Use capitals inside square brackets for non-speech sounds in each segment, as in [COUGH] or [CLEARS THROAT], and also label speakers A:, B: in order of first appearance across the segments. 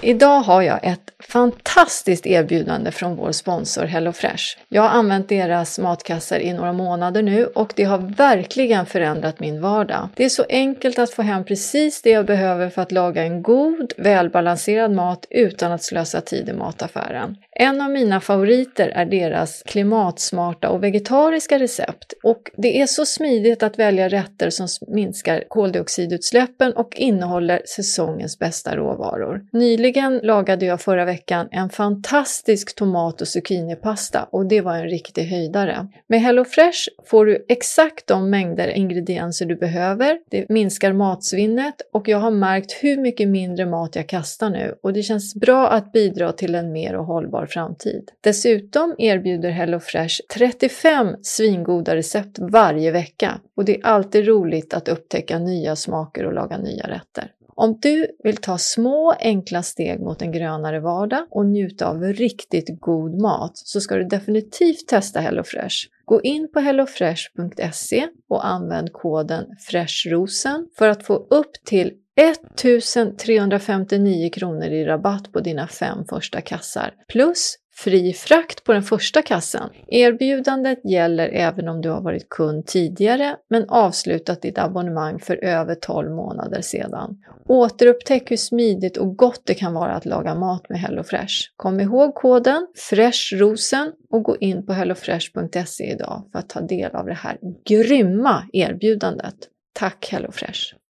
A: Idag har jag ett fantastiskt erbjudande från vår sponsor HelloFresh. Jag har använt deras matkassar i några månader nu och det har verkligen förändrat min vardag. Det är så enkelt att få hem precis det jag behöver för att laga en god, välbalanserad mat utan att slösa tid i mataffären. En av mina favoriter är deras klimatsmarta och vegetariska recept och det är så smidigt att välja rätter som minskar koldioxidutsläppen och innehåller säsongens bästa råvaror. Nyligen Nyligen lagade jag förra veckan en fantastisk tomat och zucchinipasta och det var en riktig höjdare. Med HelloFresh får du exakt de mängder ingredienser du behöver, det minskar matsvinnet och jag har märkt hur mycket mindre mat jag kastar nu och det känns bra att bidra till en mer och hållbar framtid. Dessutom erbjuder HelloFresh 35 svingoda recept varje vecka och det är alltid roligt att upptäcka nya smaker och laga nya rätter. Om du vill ta små enkla steg mot en grönare vardag och njuta av riktigt god mat så ska du definitivt testa HelloFresh. Gå in på hellofresh.se och använd koden FRESHROSEN för att få upp till 1359 kronor i rabatt på dina fem första kassar plus fri frakt på den första kassan. Erbjudandet gäller även om du har varit kund tidigare men avslutat ditt abonnemang för över 12 månader sedan. Återupptäck hur smidigt och gott det kan vara att laga mat med HelloFresh. Kom ihåg koden FRESHROSEN och gå in på hellofresh.se idag för att ta del av det här grymma erbjudandet. Tack HelloFresh!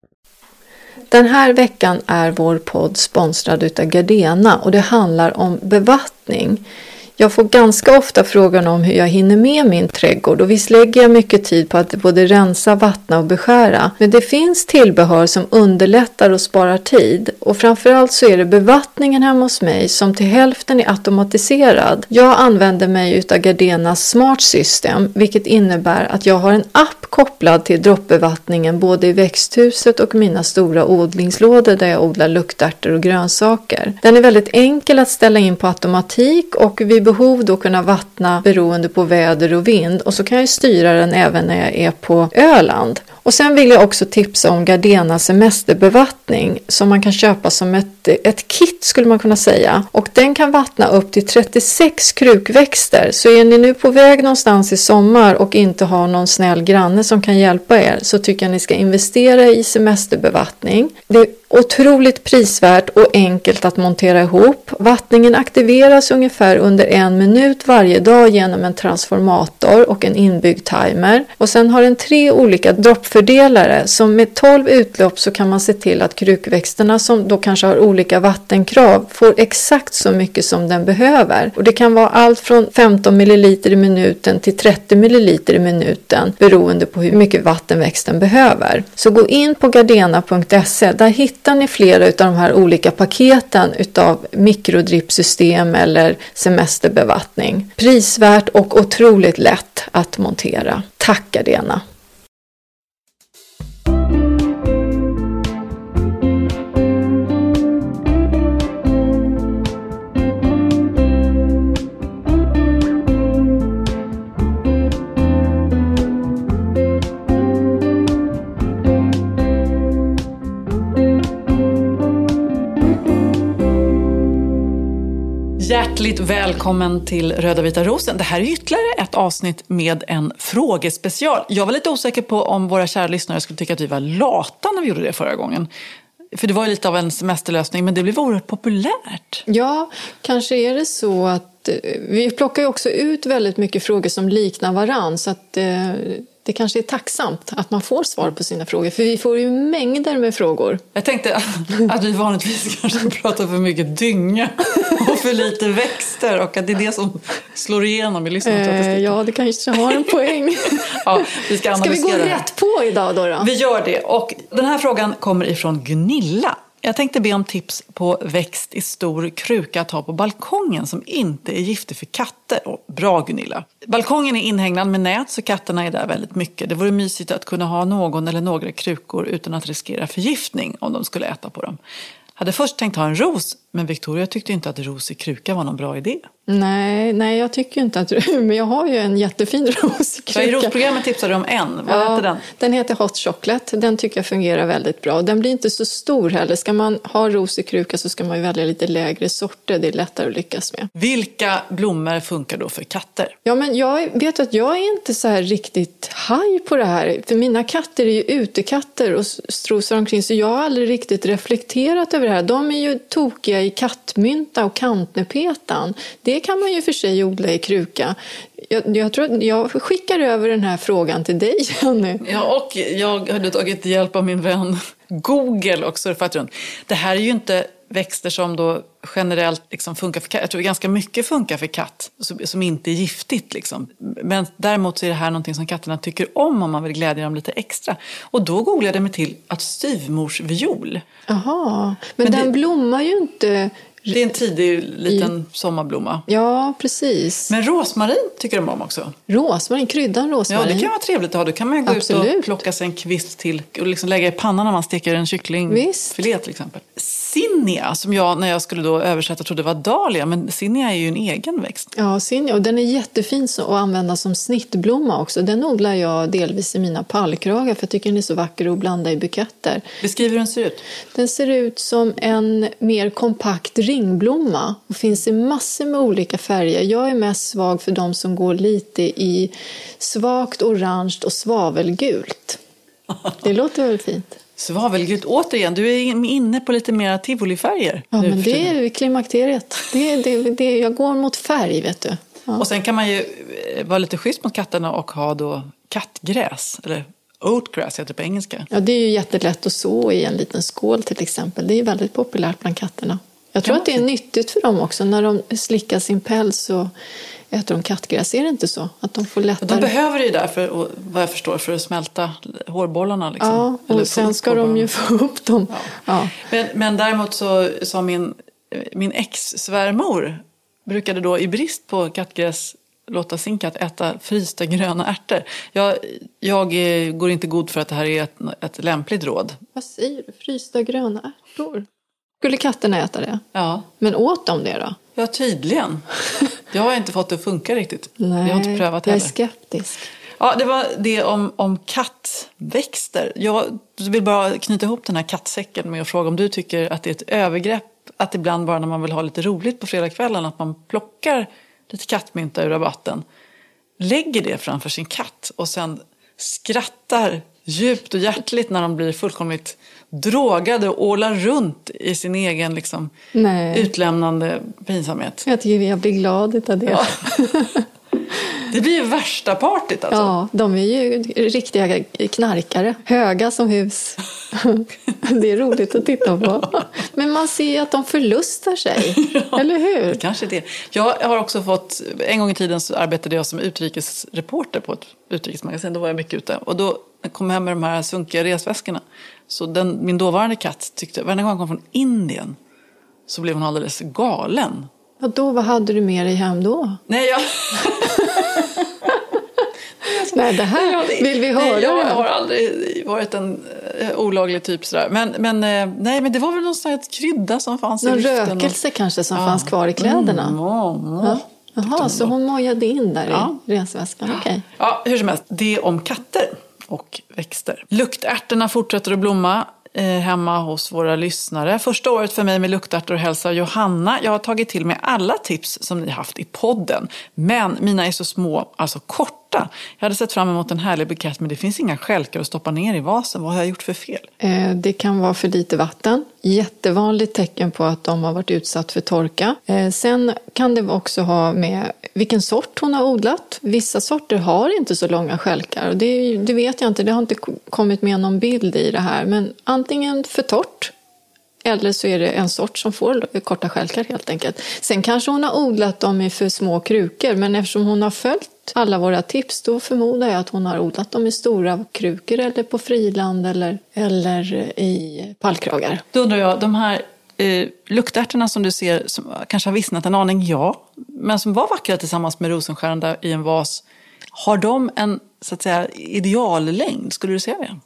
A: Den här veckan är vår podd sponsrad utav Gardena och det handlar om bevattning. Jag får ganska ofta frågan om hur jag hinner med min trädgård och visst lägger jag mycket tid på att både rensa, vattna och beskära. Men det finns tillbehör som underlättar och sparar tid och framförallt så är det bevattningen hemma hos mig som till hälften är automatiserad. Jag använder mig utav Gardenas Smart System vilket innebär att jag har en app kopplad till droppbevattningen både i växthuset och mina stora odlingslådor där jag odlar luktärtor och grönsaker. Den är väldigt enkel att ställa in på automatik och vid behov då kunna vattna beroende på väder och vind och så kan jag styra den även när jag är på Öland. Och sen vill jag också tipsa om Gardena semesterbevattning som man kan köpa som ett, ett kit skulle man kunna säga. Och den kan vattna upp till 36 krukväxter. Så är ni nu på väg någonstans i sommar och inte har någon snäll granne som kan hjälpa er så tycker jag ni ska investera i semesterbevattning. Det otroligt prisvärt och enkelt att montera ihop. Vattningen aktiveras ungefär under en minut varje dag genom en transformator och en inbyggd timer. Och sen har den tre olika droppfördelare som med 12 utlopp så kan man se till att krukväxterna som då kanske har olika vattenkrav får exakt så mycket som den behöver. Och det kan vara allt från 15 ml i minuten till 30 ml i minuten beroende på hur mycket vatten växten behöver. Så gå in på gardena.se, där hittar hittar ni flera av de här olika paketen utav mikrodrippsystem eller semesterbevattning. Prisvärt och otroligt lätt att montera. Tack Gardena!
B: Hjärtligt välkommen till Röda vita rosen. Det här är ytterligare ett avsnitt med en frågespecial. Jag var lite osäker på om våra kära lyssnare skulle tycka att vi var lata när vi gjorde det förra gången. för det var ju lite av en semesterlösning, men det blev oerhört populärt.
A: Ja, kanske är det så att eh, vi plockar ju också ut väldigt mycket frågor som liknar varann så att eh, det kanske är tacksamt att man får svar på sina frågor, för vi får ju mängder med frågor.
B: Jag tänkte att vi vanligtvis kanske pratar för mycket dynga och för lite växter och att det är det som slår igenom i lyssnarstatistiken.
A: Eh, ja, det kanske har en poäng. [LAUGHS]
B: ja, vi ska,
A: ska vi gå rätt på idag då, då?
B: Vi gör det. Och den här frågan kommer ifrån Gunilla. Jag tänkte be om tips på växt i stor kruka att ha på balkongen som inte är giftig för katter. Och bra Gunilla! Balkongen är inhägnad med nät så katterna är där väldigt mycket. Det vore mysigt att kunna ha någon eller några krukor utan att riskera förgiftning om de skulle äta på dem. Hade först tänkt ha en ros, men Victoria tyckte inte att ros i kruka var någon bra idé.
A: Nej, nej jag tycker inte att [LAUGHS] men jag har ju en jättefin [LAUGHS] ros i kruka.
B: I rosprogrammet tipsade du om en. Vad
A: ja,
B: heter den?
A: Den heter Hot Chocolate. Den tycker jag fungerar väldigt bra. Den blir inte så stor heller. Ska man ha ros i kruka så ska man ju välja lite lägre sorter. Det är lättare att lyckas med.
B: Vilka blommor funkar då för katter?
A: Ja, men jag vet att jag är inte så här riktigt haj på det här. För mina katter är ju utekatter och strosar omkring så jag har aldrig riktigt reflekterat över här. De är ju tokiga i kattmynta och kantnepetan. Det kan man ju för sig odla i kruka. Jag, jag, tror, jag skickar över den här frågan till dig, [LAUGHS] Jenny.
B: Ja, och jag hade tagit hjälp av min vän Google och surfat runt. Det här är ju inte växter som då generellt liksom funkar för katt. Jag tror ganska mycket funkar för katt som inte är giftigt. Liksom. Men däremot så är det här någonting som katterna tycker om om man vill glädja dem lite extra. Och då googlade jag mig till att styvmorsviol.
A: Jaha, men, men den det, blommar ju inte
B: det är en tidig liten I... sommarblomma.
A: Ja, precis.
B: Men rosmarin tycker de om också.
A: Rosmarin, kryddan rosmarin.
B: Ja, det kan vara trevligt att ha. Då kan man gå Absolut. ut och plocka sig en kvist till och liksom lägga i pannan när man steker en kycklingfilé till exempel. Zinnia, som jag när jag skulle då översätta trodde var dahlia, men zinnia är ju en egen växt.
A: Ja, zinnia, och den är jättefin att använda som snittblomma också. Den odlar jag delvis i mina pallkragar för jag tycker den är så vacker att blanda i buketter.
B: Beskriv hur den ser ut.
A: Den ser ut som en mer kompakt ringblomma och finns i massor med olika färger. Jag är mest svag för de som går lite i svagt orange och svavelgult. [LAUGHS] Det låter väl fint?
B: Svavelgult, återigen, du är inne på lite mer tivolifärger.
A: Ja, men det är klimakteriet. Det, det, det, jag går mot färg, vet du.
B: Ja. Och sen kan man ju eh, vara lite schysst mot katterna och ha då kattgräs, eller oatgrass heter det på engelska.
A: Ja, det är ju jättelätt att så i en liten skål till exempel. Det är väldigt populärt bland katterna. Jag tror ja. att det är nyttigt för dem också. När de slickar sin päls så äter de kattgräs. Är det inte så? Att de får lättare...
B: De behöver det ju därför, vad jag förstår, för att smälta hårbollarna. Liksom.
A: Ja, och Eller sen ska de ju få upp dem. Ja.
B: Ja. Men, men däremot så sa min, min ex-svärmor brukade då i brist på kattgräs låta sin katt äta frysta gröna ärtor. Jag, jag går inte god för att det här är ett, ett lämpligt råd.
A: Vad säger du? Frysta gröna ärtor? Skulle katterna äta det?
B: Ja.
A: Men åt de det då?
B: Ja, tydligen. [LAUGHS] Jag har inte fått det att funka riktigt.
A: Nej,
B: jag har inte prövat
A: heller.
B: Jag
A: är skeptisk.
B: Ja, det var det om, om kattväxter. Jag vill bara knyta ihop den här kattsäcken med att fråga om du tycker att det är ett övergrepp att ibland bara när man vill ha lite roligt på fredagskvällen att man plockar lite kattmynta ur rabatten, lägger det framför sin katt och sen skrattar djupt och hjärtligt när de blir fullkomligt drogade och ålar runt i sin egen liksom, utlämnande pinsamhet.
A: Jag tycker jag blir glad av det. Ja. [LAUGHS]
B: Det blir ju värsta partyt alltså.
A: Ja, de är ju riktiga knarkare. Höga som hus. [LAUGHS] Det är roligt att titta på. Men man ser ju att de förlustar sig. [LAUGHS] Ja, eller hur?
B: Kanske det. Jag har också fått, en gång i tiden så arbetade jag som utrikesreporter på ett utrikesmagasin. Då var jag mycket ute. Och då kom jag hem med de här sunkiga resväskorna. Så den, min dåvarande katt tyckte, varje gång han kom från Indien så blev hon alldeles galen.
A: Och då, vad hade du med dig hem då?
B: Nej, jag... [LAUGHS]
A: Nej, det här vill vi höra.
B: Nej, jag har aldrig varit en uh, olaglig typ sådär. Men, men, uh, nej, men det var väl någon sån här krydda som fanns
A: någon
B: i
A: luften. Någon rökelse och... kanske som ja. fanns kvar i kläderna? Mm, mm, ja. Jaha, så hon mojade in där ja. i resväskan? Okay.
B: Ja, hur som helst. Det om katter och växter. Luktärtorna fortsätter att blomma eh, hemma hos våra lyssnare. Första året för mig med luktärtor hälsar Johanna. Jag har tagit till mig alla tips som ni haft i podden. Men mina är så små, alltså korta. Jag hade sett fram emot en härlig bukett men det finns inga stjälkar att stoppa ner i vasen. Vad har jag gjort för fel?
A: Eh, det kan vara för lite vatten. Jättevanligt tecken på att de har varit utsatt för torka. Eh, sen kan det också ha med vilken sort hon har odlat. Vissa sorter har inte så långa stjälkar. Det, det vet jag inte, det har inte kommit med någon bild i det här. Men antingen för torrt eller så är det en sort som får korta stjälkar helt enkelt. Sen kanske hon har odlat dem i för små krukor men eftersom hon har följt alla våra tips då förmodar jag att hon har odlat dem i stora krukor eller på friland eller, eller i pallkragar.
B: Då undrar jag, de här eh, luktärtorna som du ser som kanske har vissnat en aning, ja, men som var vackra tillsammans med rosenstjärna i en vas, har de en så att säga, ideallängd? Skulle du säga det?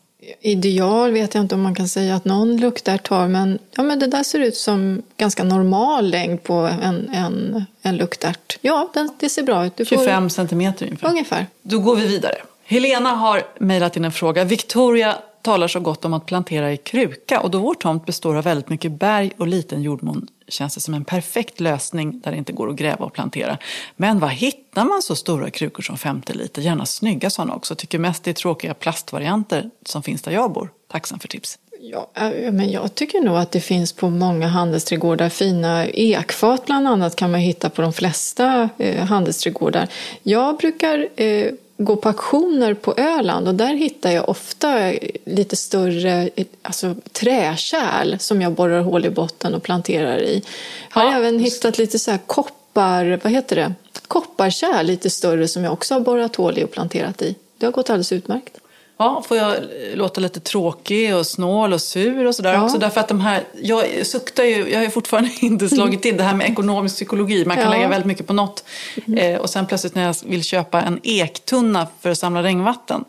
A: Ideal vet jag inte om man kan säga att någon luktärt har, men, ja, men det där ser ut som ganska normal längd på en, en, en luktärt. Ja, den, det ser bra ut.
B: Du 25 får... centimeter ungefär.
A: Ungefär.
B: Då går vi vidare. Helena har mejlat in en fråga. Victoria talar så gott om att plantera i kruka och då vår tomt består av väldigt mycket berg och liten jordmån känns det som en perfekt lösning där det inte går att gräva och plantera. Men var hittar man så stora krukor som 50 liter? Gärna snygga sådana också. Tycker mest det är tråkiga plastvarianter som finns där jag bor. Tacksam för tips.
A: Ja, eh, men jag tycker nog att det finns på många handelsträdgårdar fina ekfat bland annat kan man hitta på de flesta eh, handelsträdgårdar. Jag brukar eh, gå på auktioner på Öland och där hittar jag ofta lite större alltså, träkärl som jag borrar hål i botten och planterar i. Har ja, även hittat lite så här koppar, vad heter det? kopparkärl lite större som jag också har borrat hål i och planterat i. Det har gått alldeles utmärkt.
B: Ja, får jag låta lite tråkig och snål och sur och sådär ja. också. Därför att de här, jag suktar ju, jag har ju fortfarande [LAUGHS] inte slagit till det här med ekonomisk psykologi. Man kan ja. lägga väldigt mycket på något. Mm. Eh, och sen plötsligt när jag vill köpa en ektunna för att samla regnvatten.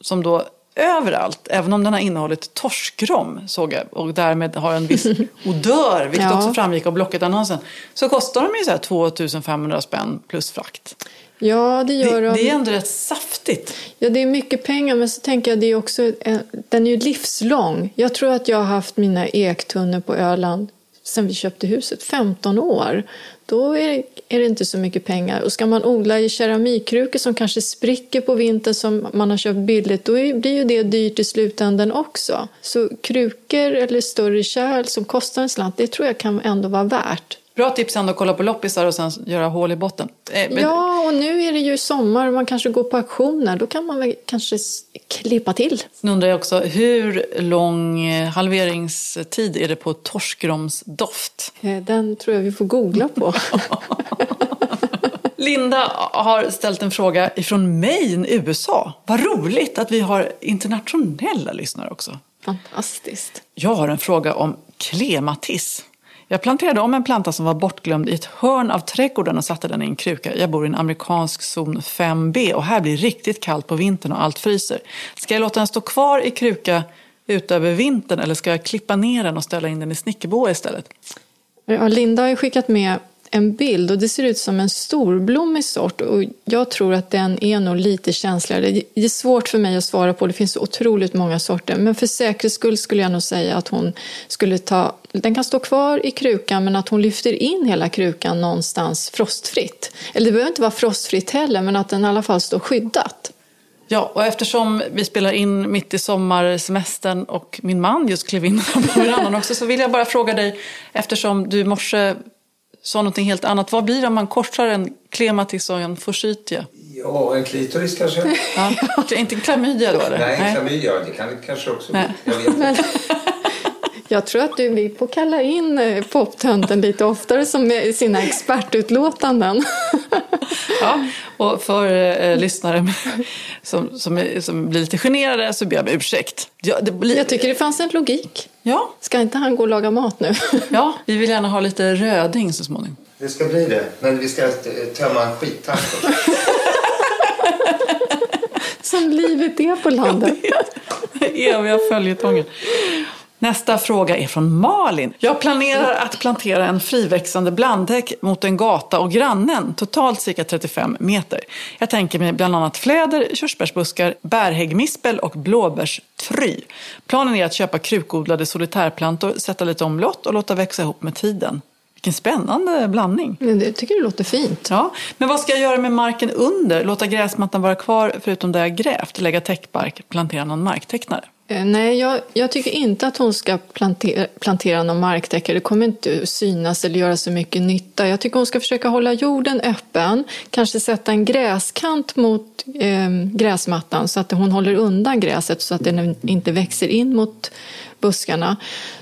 B: Som då överallt, även om den har innehållit torskrom såg jag och därmed har en viss [LAUGHS] odör, vilket ja. också framgick av Blocket-annonsen. Så kostar de ju så här 2500 spänn plus frakt.
A: Ja, det gör
B: det,
A: de.
B: Det är ändå rätt saftigt.
A: Ja, det är mycket pengar, men så tänker jag det är också, den är ju livslång. Jag tror att jag har haft mina ektunnor på Öland sen vi köpte huset, 15 år. Då är, är det inte så mycket pengar. Och ska man odla i keramikkrukor som kanske spricker på vintern som man har köpt billigt, då blir ju det dyrt i slutändan också. Så krukor eller större kärl som kostar en slant, det tror jag kan ändå vara värt.
B: Bra tips ändå att kolla på loppisar och sen göra hål i botten.
A: Eh. Ja, och nu är det ju sommar och man kanske går på auktioner. Då kan man väl kanske klippa till.
B: Nu undrar jag också, hur lång eh, halveringstid är det på torskromsdoft?
A: Eh, den tror jag vi får googla på. [LAUGHS]
B: Linda har ställt en fråga ifrån Maine, USA. Vad roligt att vi har internationella lyssnare också.
A: Fantastiskt.
B: Jag har en fråga om klematis. Jag planterade om en planta som var bortglömd i ett hörn av trädgården och satte den i en kruka. Jag bor i en amerikansk zon 5B och här blir det riktigt kallt på vintern och allt fryser. Ska jag låta den stå kvar i kruka utöver vintern eller ska jag klippa ner den och ställa in den i snickerboa istället?
A: Ja, Linda har ju skickat med en bild och det ser ut som en storblommig sort och jag tror att den är nog lite känsligare. Det är svårt för mig att svara på, det finns så otroligt många sorter. Men för säkerhets skull skulle jag nog säga att hon skulle ta, den kan stå kvar i krukan men att hon lyfter in hela krukan någonstans frostfritt. Eller det behöver inte vara frostfritt heller men att den i alla fall står skyddat.
B: Ja, och eftersom vi spelar in mitt i sommarsemestern och min man just klev in på varannan också så vill jag bara fråga dig eftersom du i morse sa någonting helt annat. Vad blir det om man korsar en klematis och en forsythia?
C: Ja, en klitoris kanske.
B: Ja, inte en klamydia då? Eller?
C: Nej, en klamydia, det kan det kanske också bli. Jag vet inte. [LAUGHS] [LAUGHS]
A: Jag tror att du vi får kalla in eh, poptönten lite oftare som med sina expertutlåtanden. [LAUGHS]
B: Ja, och för eh, lyssnare [LAUGHS] som, som, som blir lite generade så ber jag om ursäkt.
A: Ja, blir... Jag tycker det fanns en logik.
B: Ja.
A: Ska inte han gå och laga mat nu? [LAUGHS]
B: ja, vi vill gärna ha lite röding så småningom.
C: Det ska bli det, men vi ska tömma en skittank
A: Som livet är på landet.
B: Eviga följetongen. Nästa fråga är från Malin. Jag planerar att plantera en friväxande blandhäck mot en gata och grannen, totalt cirka 35 meter. Jag tänker mig bland annat fläder, körsbärsbuskar, bärhäggmispel och blåbärstry. Planen är att köpa krukodlade solitärplantor, sätta lite omlott och låta växa ihop med tiden. Vilken spännande blandning.
A: Det tycker det låter fint.
B: Ja, men vad ska jag göra med marken under? Låta gräsmattan vara kvar förutom där jag grävt? Lägga täckbark? Plantera någon marktecknare?
A: Eh, nej, jag, jag tycker inte att hon ska plantera, plantera någon marktäckare. Det kommer inte synas eller göra så mycket nytta. Jag tycker hon ska försöka hålla jorden öppen. Kanske sätta en gräskant mot eh, gräsmattan så att hon håller undan gräset så att den inte växer in mot buskarna.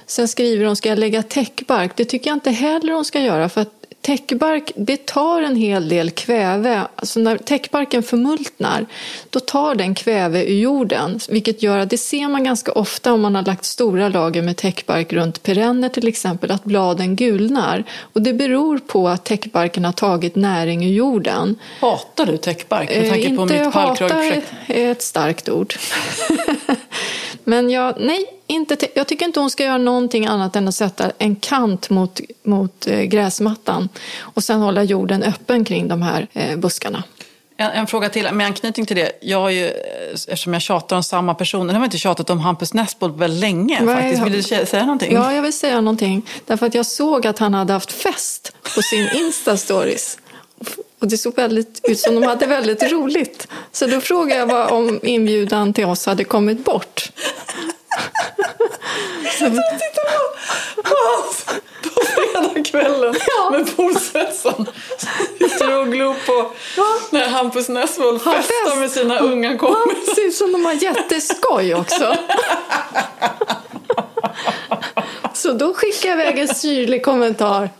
A: Sen skriver hon, ska jag lägga täckbark? Det tycker jag inte heller hon ska göra för att täckbark det tar en hel del kväve. Alltså när täckbarken förmultnar då tar den kväve ur jorden. Vilket gör att det ser man ganska ofta om man har lagt stora lager med täckbark runt perenner till exempel. Att bladen gulnar. Och det beror på att täckbarken har tagit näring ur jorden.
B: Hatar du täckbark med
A: Eh,
B: tanke på
A: inte
B: mitt
A: hata
B: pallkragsprojekt?
A: är ett starkt ord. [LAUGHS] Men jag, nej, inte, te- jag tycker inte hon ska göra någonting annat än att sätta en kant mot, mot eh, gräsmattan och sen hålla jorden öppen kring de här eh, buskarna.
B: En, en fråga till med anknytning till det. Jag har ju, eh, eftersom jag tjatar om samma person, nu har inte tjatat om Hampus Nessbold väldigt länge
A: Nej,
B: faktiskt. Vill du säga någonting?
A: Ja, jag vill säga någonting. Därför att jag såg att han hade haft fest på sin [LAUGHS] Insta-stories. Och det såg väldigt ut som de hade väldigt roligt. Så då frågade jag om inbjudan till oss hade kommit bort.
B: Titta på, på hans på fredagskvällen [LAUGHS]
A: Ja.
B: med Bo Svensson. Sitter och glor på när Hampus Nessvold festar
A: fest.
B: med sina unga
A: Ja,
B: kompisar.
A: det ser ut som de har jätteskoj också. [LAUGHS] Så då skickade jag iväg en syrlig kommentar.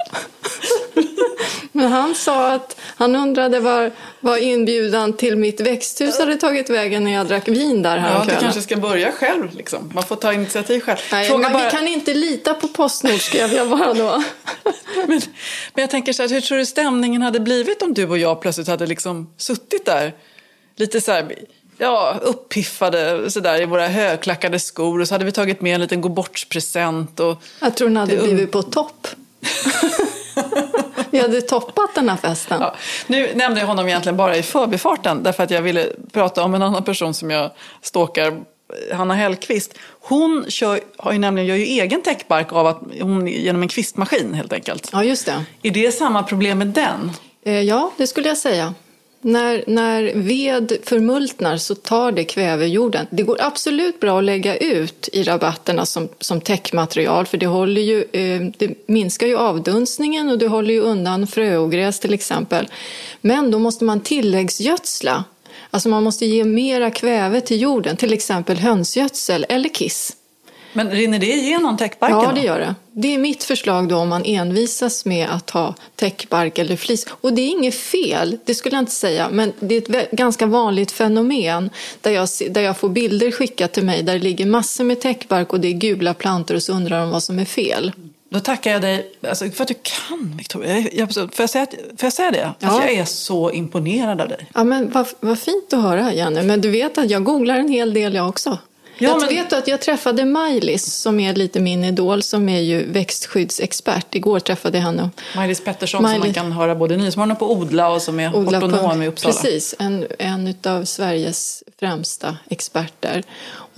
A: Men han sa att han undrade var, var inbjudan till mitt växthus hade tagit vägen när jag drack vin där
B: Ja, du kanske ska börja själv. Liksom. Man får ta initiativ själv.
A: Nej,
B: Fråga
A: men
B: bara,
A: vi kan inte lita på Postnord skrev jag bara då. [LAUGHS]
B: men, men jag tänker så här, hur tror du stämningen hade blivit om du och jag plötsligt hade liksom suttit där lite så här, ja, uppiffade så där, i våra högklackade skor och så hade vi tagit med en liten gå bort-present och
A: Jag tror den hade
B: Det
A: blivit på topp. [LAUGHS] Vi hade toppat den här festen.
B: Ja, nu nämnde jag honom egentligen bara i förbifarten därför att jag ville prata om en annan person som jag stalkar, Hanna Hellqvist. Hon kör, har ju nämligen, gör ju egen täckbark av att hon, genom en kvistmaskin helt enkelt.
A: Ja, just det.
B: Är det samma problem med den?
A: Eh, Ja, det skulle jag säga. När, när ved förmultnar så tar det kväve ur jorden. Det går absolut bra att lägga ut i rabatterna som, som täckmaterial för det, håller ju, eh, det minskar ju avdunstningen och det håller ju undan fröogräs till exempel. Men då måste man tilläggsgödsla. Alltså man måste ge mera kväve till jorden, till exempel hönsgödsel eller kiss.
B: Men rinner det igenom täckbarken?
A: Ja, det gör det. Det är mitt förslag då om man envisas med att ha täckbark eller flis. Och det är inget fel, det skulle jag inte säga, men det är ett ganska vanligt fenomen där jag, där jag får bilder skickat till mig där det ligger massor med täckbark och det är gula plantor och så undrar de vad som är fel.
B: Då tackar jag dig alltså, för att du kan, Victoria. Jag, jag, får, jag säga, får jag säga det?
A: Ja.
B: Alltså, jag är så imponerad av dig.
A: Ja, men vad, vad fint att höra, Jenny. Men du vet att jag googlar en hel del jag också.
B: Ja,
A: jag
B: men-
A: vet att jag träffade Maj-Lis som är lite min idol, som är ju växtskyddsexpert. Igår träffade jag henne.
B: Maj-Lis Pettersson som
A: Maj-Lis-
B: man kan höra både i Nyhetsmorgon och på Odla och som är
A: Odla
B: hortonom i Uppsala.
A: Precis, en, en av Sveriges främsta experter.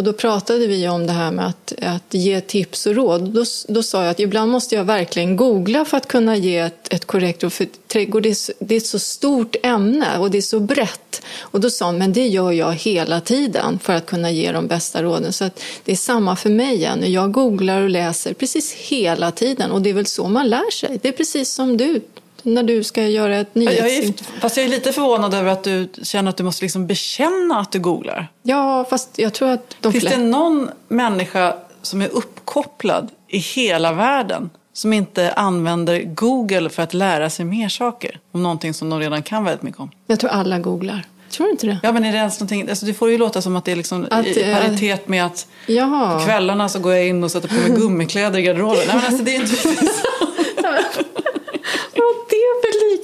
A: Och då pratade vi om det här med att, att ge tips och råd. Då, då sa jag att ibland måste jag verkligen googla för att kunna ge ett, ett korrekt råd. För trädgård det är, det är ett så stort ämne och det är så brett. Och då sa hon, men det gör jag hela tiden för att kunna ge de bästa råden. Så att det är samma för mig igen. Jag googlar och läser precis hela tiden. Och det är väl så man lär sig. Det är precis som du när du ska göra ett
B: Jag är,
A: nyhets...
B: fast jag är lite förvånad över att du känner att du måste liksom bekänna att du googlar.
A: Ja, fast jag tror att de
B: Finns det
A: flesta...
B: någon människa som är uppkopplad i hela världen som inte använder Google för att lära sig mer saker om någonting som de redan kan väldigt mycket om?
A: Jag tror alla googlar. Tror du inte det?
B: Ja, men är det ens någonting, alltså det får ju låta som att det är liksom
A: Att,
B: i
A: eh,
B: paritet med att
A: Jaha.
B: på kvällarna så går jag in och sätter på mig gummikläder i garderoben. Nej, men alltså det är inte [LAUGHS] [LAUGHS]
A: Vad är det för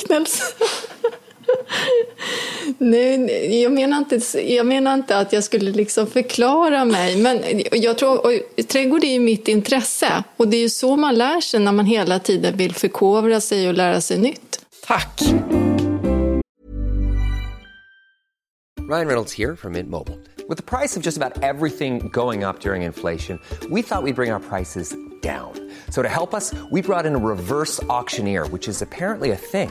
A: liknelse? Nej, jag menar, inte, jag menar inte att jag skulle liksom förklara mig. Men jag tror, och trädgård är ju mitt intresse. Och det är ju så man lär sig när man hela tiden vill förkovra sig och lära sig nytt.
B: Tack!
D: Ryan Reynolds here from Mint Mobile. With the price of just about everything going up during inflation, we thought we'd bring our prices down. So to help us, we brought in a reverse auctioneer, which is apparently a thing.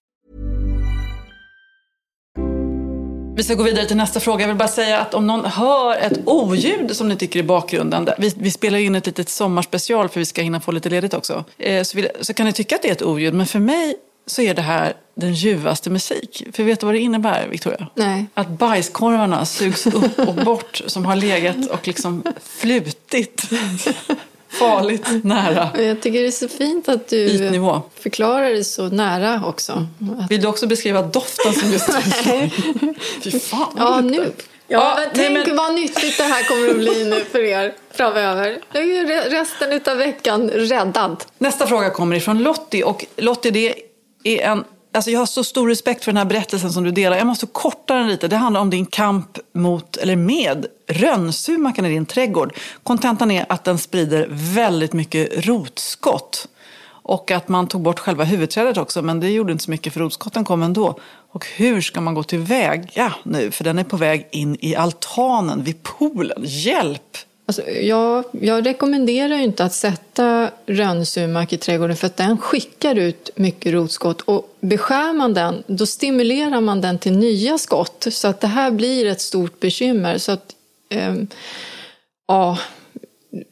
B: Vi ska gå vidare till nästa fråga. Jag vill bara säga att om någon hör ett oljud som ni tycker är i bakgrunden. Vi, vi spelar in ett litet sommarspecial för vi ska hinna få lite ledigt också. Eh, så, vill, så kan ni tycka att det är ett oljud. Men för mig så är det här den ljuvaste musik. För vet du vad det innebär, Victoria?
A: Nej.
B: Att bajskorvarna sugs upp och bort som har legat och liksom flutit [LAUGHS] farligt nära
A: Jag tycker det är så fint att du
B: ytnivå.
A: förklarar det så nära också. Att,
B: Vill du också beskriva doften som just [LAUGHS] Fy fan
A: ja, nu.
B: Ja,
A: Ja, men
B: nej,
A: tänk
B: men-
A: vad nyttigt det här kommer att bli nu för er framöver. Nu är resten av veckan räddad.
B: Nästa fråga kommer ifrån Lottie. Och Lottie, det är en... Alltså jag har så stor respekt för den här berättelsen som du delar. Jag måste korta den lite. Det handlar om din kamp mot, eller med, rönnsumakan i din trädgård. Kontentan är att den sprider väldigt mycket rotskott. Och att man tog bort själva huvudträdet också, men det gjorde inte så mycket för rotskotten kom ändå. Och hur ska man gå tillväga nu? För den är på väg in i altanen vid poolen. Hjälp!
A: Alltså, jag, jag rekommenderar ju inte att sätta rönnsumak i trädgården för att den skickar ut mycket rotskott. Och beskär man den, då stimulerar man den till nya skott. Så att det här blir ett stort bekymmer. Så att, eh, ja,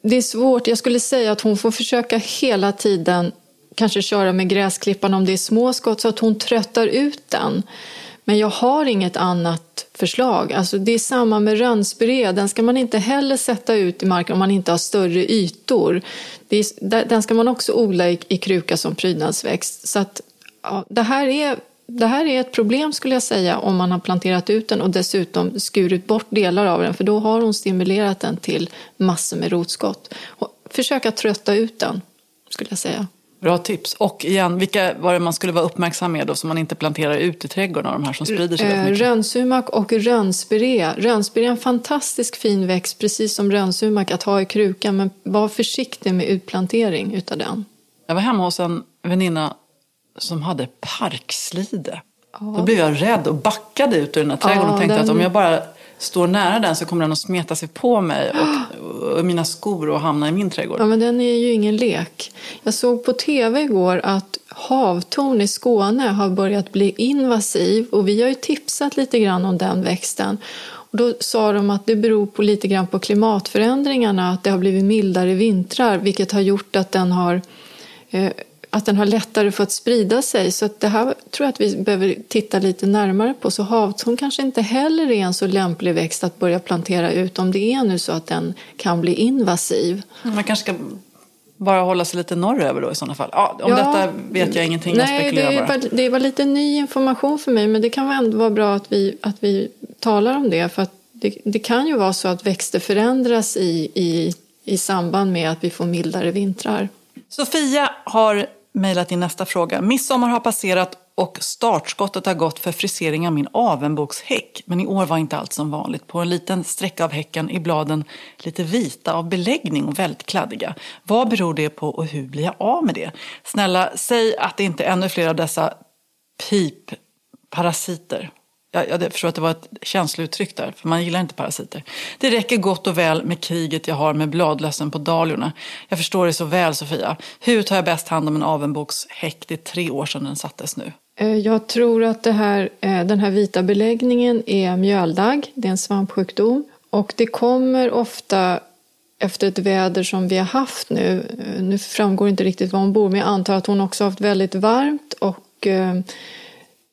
A: det är svårt. Jag skulle säga att hon får försöka hela tiden kanske köra med gräsklippan om det är små skott så att hon tröttar ut den. Men jag har inget annat förslag. Alltså det är samma med rönnspiré. Den ska man inte heller sätta ut i marken om man inte har större ytor. Det är, den ska man också odla i, i kruka som prydnadsväxt. Så att, ja, det, här är, det här är ett problem skulle jag säga om man har planterat ut den och dessutom skurit bort delar av den för då har hon stimulerat den till massor med rotskott. Och försöka trötta ut den skulle jag säga.
B: Bra tips. Och igen, vilka var det man skulle vara uppmärksam med då som man inte planterar ut i trädgården de här som sprider sig
A: Eh,
B: väldigt mycket?
A: Rönnsumak och rönnspiré. Rönnspiré är en fantastisk fin växt, precis som rönnsumak, att ha i krukan. Men var försiktig med utplantering utav den.
B: Jag var hemma hos en väninna som hade parkslide. Då blev jag rädd och backade ut ur den här trädgården
A: Ja,
B: och tänkte
A: den-
B: att om jag bara står nära den så kommer den att smeta sig på mig och, [GASPS] och mina skor och hamna i min trädgård.
A: Ja, men den är ju ingen lek. Jag såg på tv igår att havtorn i Skåne har börjat bli invasiv och vi har ju tipsat lite grann om den växten. Och då sa de att det beror på lite grann på klimatförändringarna, att det har blivit mildare vintrar vilket har gjort att den har eh, att den har lättare för att sprida sig. Så det här tror jag att vi behöver titta lite närmare på. Så havtorn kanske inte heller är en så lämplig växt att börja plantera ut om det är nu så att den kan bli invasiv.
B: Man kanske ska bara hålla sig lite norröver då i sådana fall. Ja, om
A: Ja.
B: detta vet jag ingenting, jag
A: Nej, det,
B: spekulerar bara.
A: bara, det var lite ny information för mig men det kan ändå vara bra att vi, att vi talar om det. För att det, det kan ju vara så att växter förändras i, i, i samband med att vi får mildare vintrar.
B: Sofia har mejlat in nästa fråga. Midsommar har passerat och startskottet har gått för frisering av min avenbokshäck. Men i år var inte allt som vanligt. På en liten sträcka av häcken är bladen lite vita av beläggning och väldigt kladdiga. Vad beror det på och hur blir jag av med det? Snälla, säg att det inte är ännu fler av dessa pipparasiter. Jag, jag förstår att det var ett känslouttryck där, för man gillar inte parasiter. Det räcker gott och väl med kriget jag har med bladlössen på dahliorna. Jag förstår det så väl, Sofia. Hur tar jag bäst hand om en avenbokshäck? Det är tre år sedan den sattes nu.
A: Eh, jag tror att det här, eh, den här vita beläggningen är mjöldagg, det är en svampsjukdom. Och det kommer ofta efter ett väder som vi har haft nu. Eh, nu framgår inte riktigt var hon bor, men jag antar att hon också har haft väldigt varmt och eh,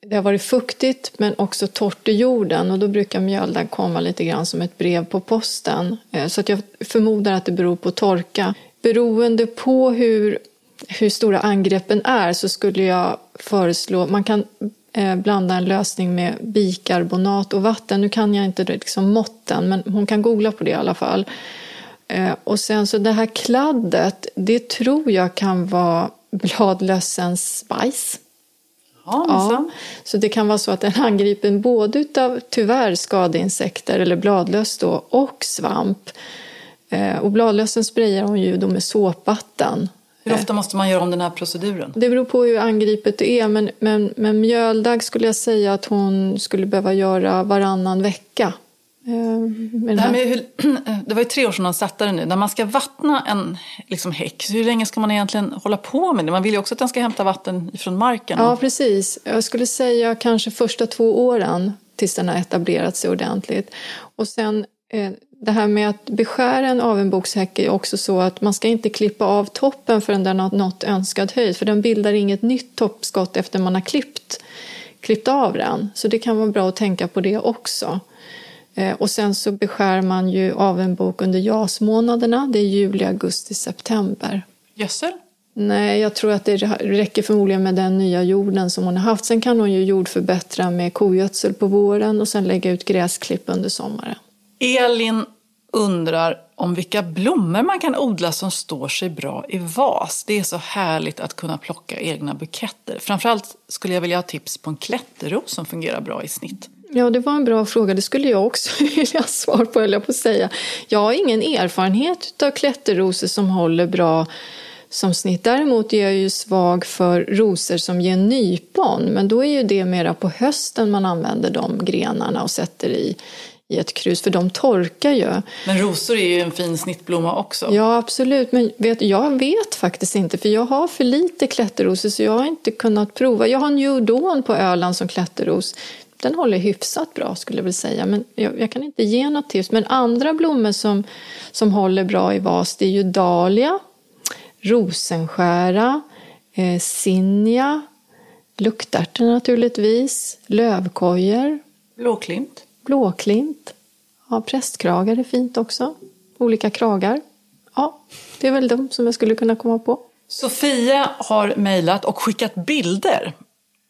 A: det har varit fuktigt men också torrt i jorden och då brukar mjöldagg komma lite grann som ett brev på posten. Eh, så att jag förmodar att det beror på torka. Beroende på hur, hur stora angreppen är så skulle jag föreslå, man kan eh, blanda en lösning med bikarbonat och vatten. Nu kan jag inte liksom måtten men hon kan googla på det i alla fall. Eh, och sen så det här kladdet, det tror jag kan vara bladlössens bajs. Ja, så det kan vara så att den angriper både av tyvärr skadeinsekter eller bladlöss då, och svamp. Eh, och bladlössen sprayar hon ju då med såpvatten.
B: Hur ofta måste man göra om den här proceduren?
A: Det beror på hur angripet det är, men, men, men mjöldagg skulle jag säga att hon skulle behöva göra varannan vecka.
B: Eh, det, här med hur, [CLEARS THROAT] det var ju tre år sedan de satte det nu. När man ska vattna en liksom, häck, hur länge ska man egentligen hålla på med det? Man vill ju också att den ska hämta vatten från marken.
A: Ja, precis. Jag skulle säga kanske första två åren tills den har etablerat sig ordentligt. Och sen eh, det här med att beskära en avenbokshäck är också så att man ska inte klippa av toppen förrän den har nått önskad höjd. För den bildar inget nytt toppskott efter man har klippt, klippt av den. Så det kan vara bra att tänka på det också. Eh, och sen så beskär man ju av en bok under jasmånaderna. Det är juli, augusti, september.
B: Gödsel?
A: Nej, jag tror att det räcker förmodligen med den nya jorden som hon har haft. Sen kan hon ju jordförbättra med kogödsel på våren och sen lägga ut gräsklipp under sommaren.
B: Elin undrar om vilka blommor man kan odla som står sig bra i vas. Det är så härligt att kunna plocka egna buketter. Framförallt skulle jag vilja ha tips på en klätterros som fungerar bra i snitt.
A: Ja, det var en bra fråga. Det skulle jag också [LAUGHS] vilja ha svar på, eller på att säga. Jag har ingen erfarenhet av klätterrosor som håller bra som snitt. Däremot är jag ju svag för rosor som ger nypon, men då är ju det mera på hösten man använder de grenarna och sätter i, i ett krus, för de torkar ju.
B: Men rosor är ju en fin snittblomma också.
A: Ja, absolut. Men vet, jag vet faktiskt inte, för jag har för lite klätterrosor så jag har inte kunnat prova. Jag har New Dawn på Öland som klätterros den håller hyfsat bra skulle jag vilja säga. Men jag, jag, kan inte ge något tips. Men andra blommor som, som håller bra i vas det är ju dahlia, rosenskära, eh, sinja, luktärtor naturligtvis, lövkojor.
B: Blåklint.
A: Blåklint. Ja, prästkragar är fint också. Olika kragar. Ja, det är väl de som jag skulle kunna komma på.
B: Sofia har mejlat och skickat bilder.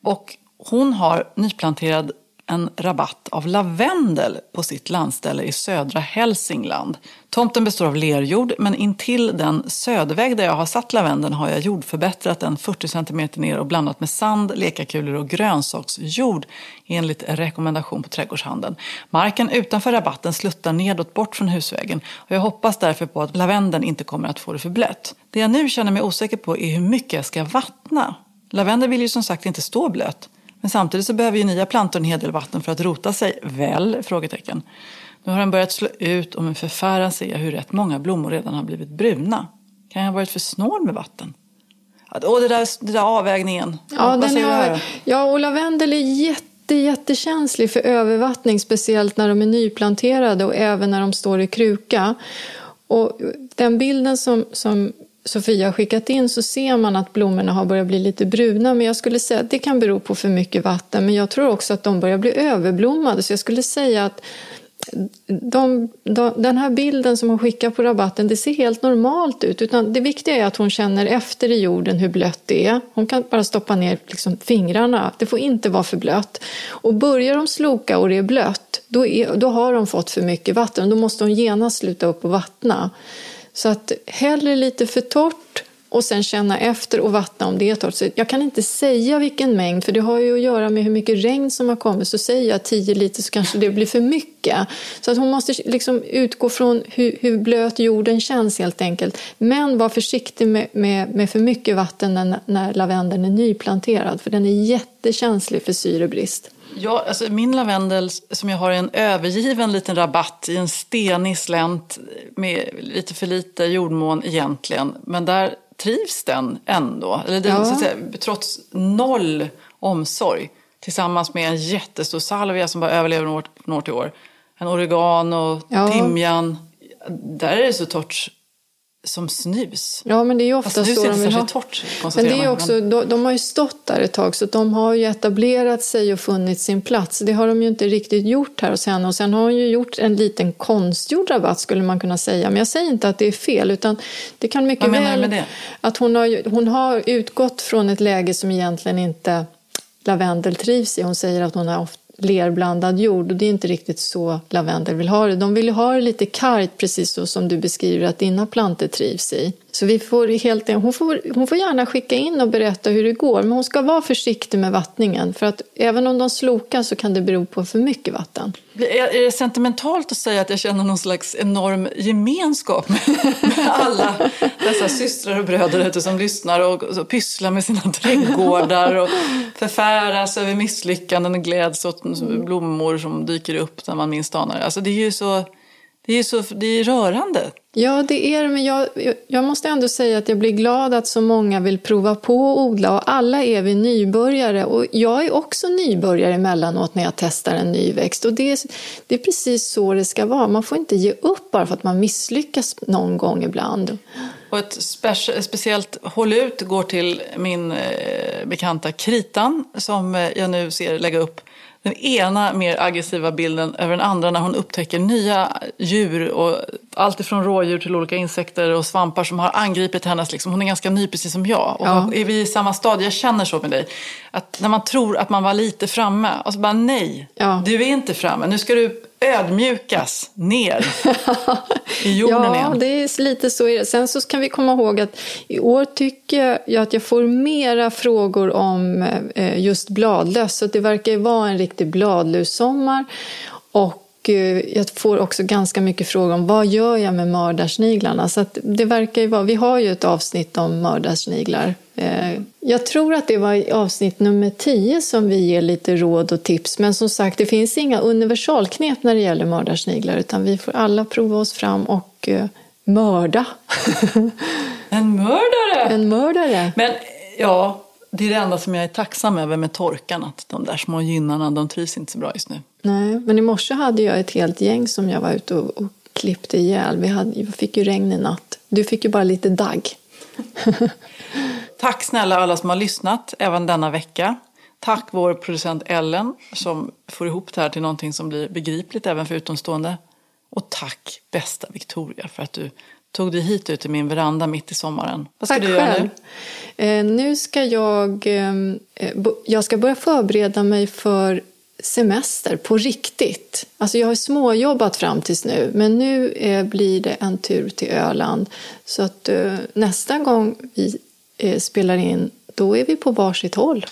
B: Och hon har nyplanterad en rabatt av lavendel på sitt landställe i södra Hälsingland. Tomten består av lerjord, men intill den södväg där jag har satt lavendeln har jag jordförbättrat den 40 cm ner och blandat med sand, lekakulor och grönsaksjord enligt rekommendation på trädgårdshandeln. Marken utanför rabatten sluttar nedåt bort från husvägen och jag hoppas därför på att lavendeln inte kommer att få det för blött. Det jag nu känner mig osäker på är hur mycket jag ska vattna. Lavendel vill ju som sagt inte stå blött. Men samtidigt så behöver ju nya plantor en hel del vatten för att rota sig, väl? Frågetecken. Nu har den börjat slå ut och med förfäran ser jag hur rätt många blommor redan har blivit bruna. Kan jag ha varit för snål med vatten? Och det där, det där avvägningen.
A: Ja, den är, ja, och lavendel är jätte, jättekänslig för övervattning, speciellt när de är nyplanterade och även när de står i kruka. Och den bilden som, som Sofia har skickat in så ser man att blommorna har börjat bli lite bruna. Men jag skulle säga att det kan bero på för mycket vatten. Men jag tror också att de börjar bli överblommade. Så jag skulle säga att de, de, den här bilden som hon skickar på rabatten, det ser helt normalt ut. Utan det viktiga är att hon känner efter i jorden hur blött det är. Hon kan bara stoppa ner liksom fingrarna. Det får inte vara för blött. Och börjar de sloka och det är blött, då, är, då har de fått för mycket vatten. Då måste hon genast sluta upp och vattna. Så att hellre lite för torrt och sen känna efter och vattna om det är torrt. Så jag kan inte säga vilken mängd, för det har ju att göra med hur mycket regn som har kommit. Så säger jag 10 liter så kanske det blir för mycket. Så att hon måste liksom utgå från hur, hur blöt jorden känns helt enkelt. Men var försiktig med, med, med för mycket vatten när, när lavendeln är nyplanterad, för den är jättekänslig för syrebrist.
B: Ja, alltså min lavendel som jag har i en övergiven liten rabatt i en stenig slänt med lite för lite jordmån egentligen. Men där trivs den ändå, eller den, ja. så att säga, trots noll omsorg. Tillsammans med en jättestor salvia som bara överlever från år, till år. En oregano, ja. timjan. Där är det så torrt som snus.
A: Ja, men det är ofta
B: Fast snus
A: så
B: är
A: de
B: inte särskilt torrt,
A: Men det är också, de, de har ju stått där ett tag så de har ju etablerat sig och funnit sin plats. Det har de ju inte riktigt gjort här hos henne. Och sen har hon ju gjort en liten konstgjord rabatt skulle man kunna säga. Men jag säger inte att det är fel utan det kan mycket väl att hon har, hon har utgått från ett läge som egentligen inte lavendel trivs i. Hon säger att hon har ofta lerblandad jord och det är inte riktigt så lavendel vill ha det. De vill ju ha det lite kargt precis så som du beskriver att dina plantor trivs i. Så vi får helt, hon, får, hon får gärna skicka in och berätta hur det går men hon ska vara försiktig med vattningen för att även om de slokar så kan det bero på för mycket vatten.
B: Är, det sentimentalt att säga att jag känner någon slags enorm gemenskap med, med alla dessa systrar och bröder ute som lyssnar och, och pysslar med sina trädgårdar och förfäras över misslyckanden och gläds åt blommor som dyker upp när man minst anar det. Alltså det är ju så, det är så det är rörande.
A: Ja, det är det, men jag, jag måste ändå säga att jag blir glad att så många vill prova på att odla och alla är vi nybörjare och jag är också nybörjare emellanåt när jag testar en ny växt och det är, det är precis så det ska vara. Man får inte ge upp bara för att man misslyckas någon gång ibland.
B: Och ett spec- speciellt håll ut går till min eh, bekanta Kritan som eh, jag nu ser lägga upp den ena mer aggressiva bilden över den andra när hon upptäcker nya djur och allt ifrån rådjur till olika insekter och svampar som har angripit hennes. Liksom. Hon är ganska ny precis som jag. Och
A: Ja.
B: är vi i samma stadie, jag känner så med dig, att när man tror att man var lite framme och så bara nej,
A: Ja.
B: du är inte framme, nu ska du ödmjukas ner i jorden
A: ja,
B: igen.
A: det är lite så. är det. Sen så kan vi komma ihåg att i år tycker jag att jag får mera frågor om eh, just bladlöss. Så det verkar ju vara en riktig bladlussommar. Och eh, jag får också ganska mycket frågor om vad gör jag med mördarsniglarna. Så det verkar ju vara, vi har ju ett avsnitt om mördarsniglar. Eh, Jag tror att det var i avsnitt nummer 10 som vi ger lite råd och tips. Men som sagt, det finns inga universalknep när det gäller mördarsniglar. Utan vi får alla prova oss fram och eh, mörda.
B: En mördare!
A: en mördare.
B: Men ja, det är det enda som jag är tacksam över med torkan. Att de där små gynnarna, de trivs inte så bra just nu.
A: Nej, men i morse hade jag ett helt gäng som jag var ute och, och klippte ihjäl. Vi, hade, vi fick ju regn i natt. Du fick ju bara lite dagg. [LAUGHS]
B: Tack snälla alla som har lyssnat även denna vecka. Tack vår producent Ellen som får ihop det här till någonting som blir begripligt även för utomstående. Och tack bästa Victoria för att du tog dig hit ut till min veranda mitt i sommaren. Vad ska
A: Tack
B: du göra
A: själv.
B: nu?
A: Eh, nu ska jag, eh, bo- jag ska börja förbereda mig för semester på riktigt. Alltså jag har småjobbat fram tills nu, men nu eh, blir det en tur till Öland. Så att eh, nästa gång vi eh, spelar in, då är vi på varsitt håll.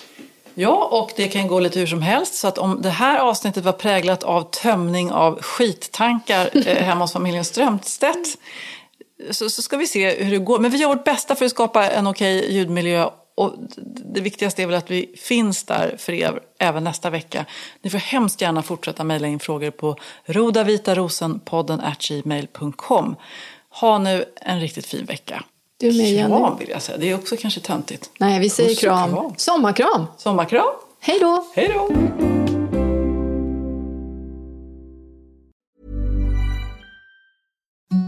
B: Ja, och det kan gå lite hur som helst. Så att om det här avsnittet var präglat av tömning av skittankar eh, hemma hos familjen Strömstedt så, så ska vi se hur det går. Men vi gör vårt bästa för att skapa en okej ljudmiljö. Och det viktigaste är väl att vi finns där för er även nästa vecka. Ni får hemskt gärna fortsätta mejla in frågor på rodavitarosenpodden gmail.com. Ha nu en riktigt fin vecka.
A: Du med, Jenny.
B: Kram vill jag säga. Det är också kanske töntigt.
A: Nej, vi säger kram.
B: kram.
A: Sommarkram!
B: Sommarkram.
A: Hej då!
B: Hej då!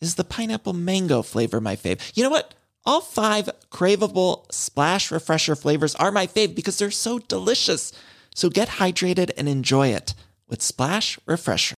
E: is the pineapple mango flavor my fave? You know what? All five craveable splash refresher flavors are my fave because they're so delicious. So get hydrated and enjoy it with Splash Refresher.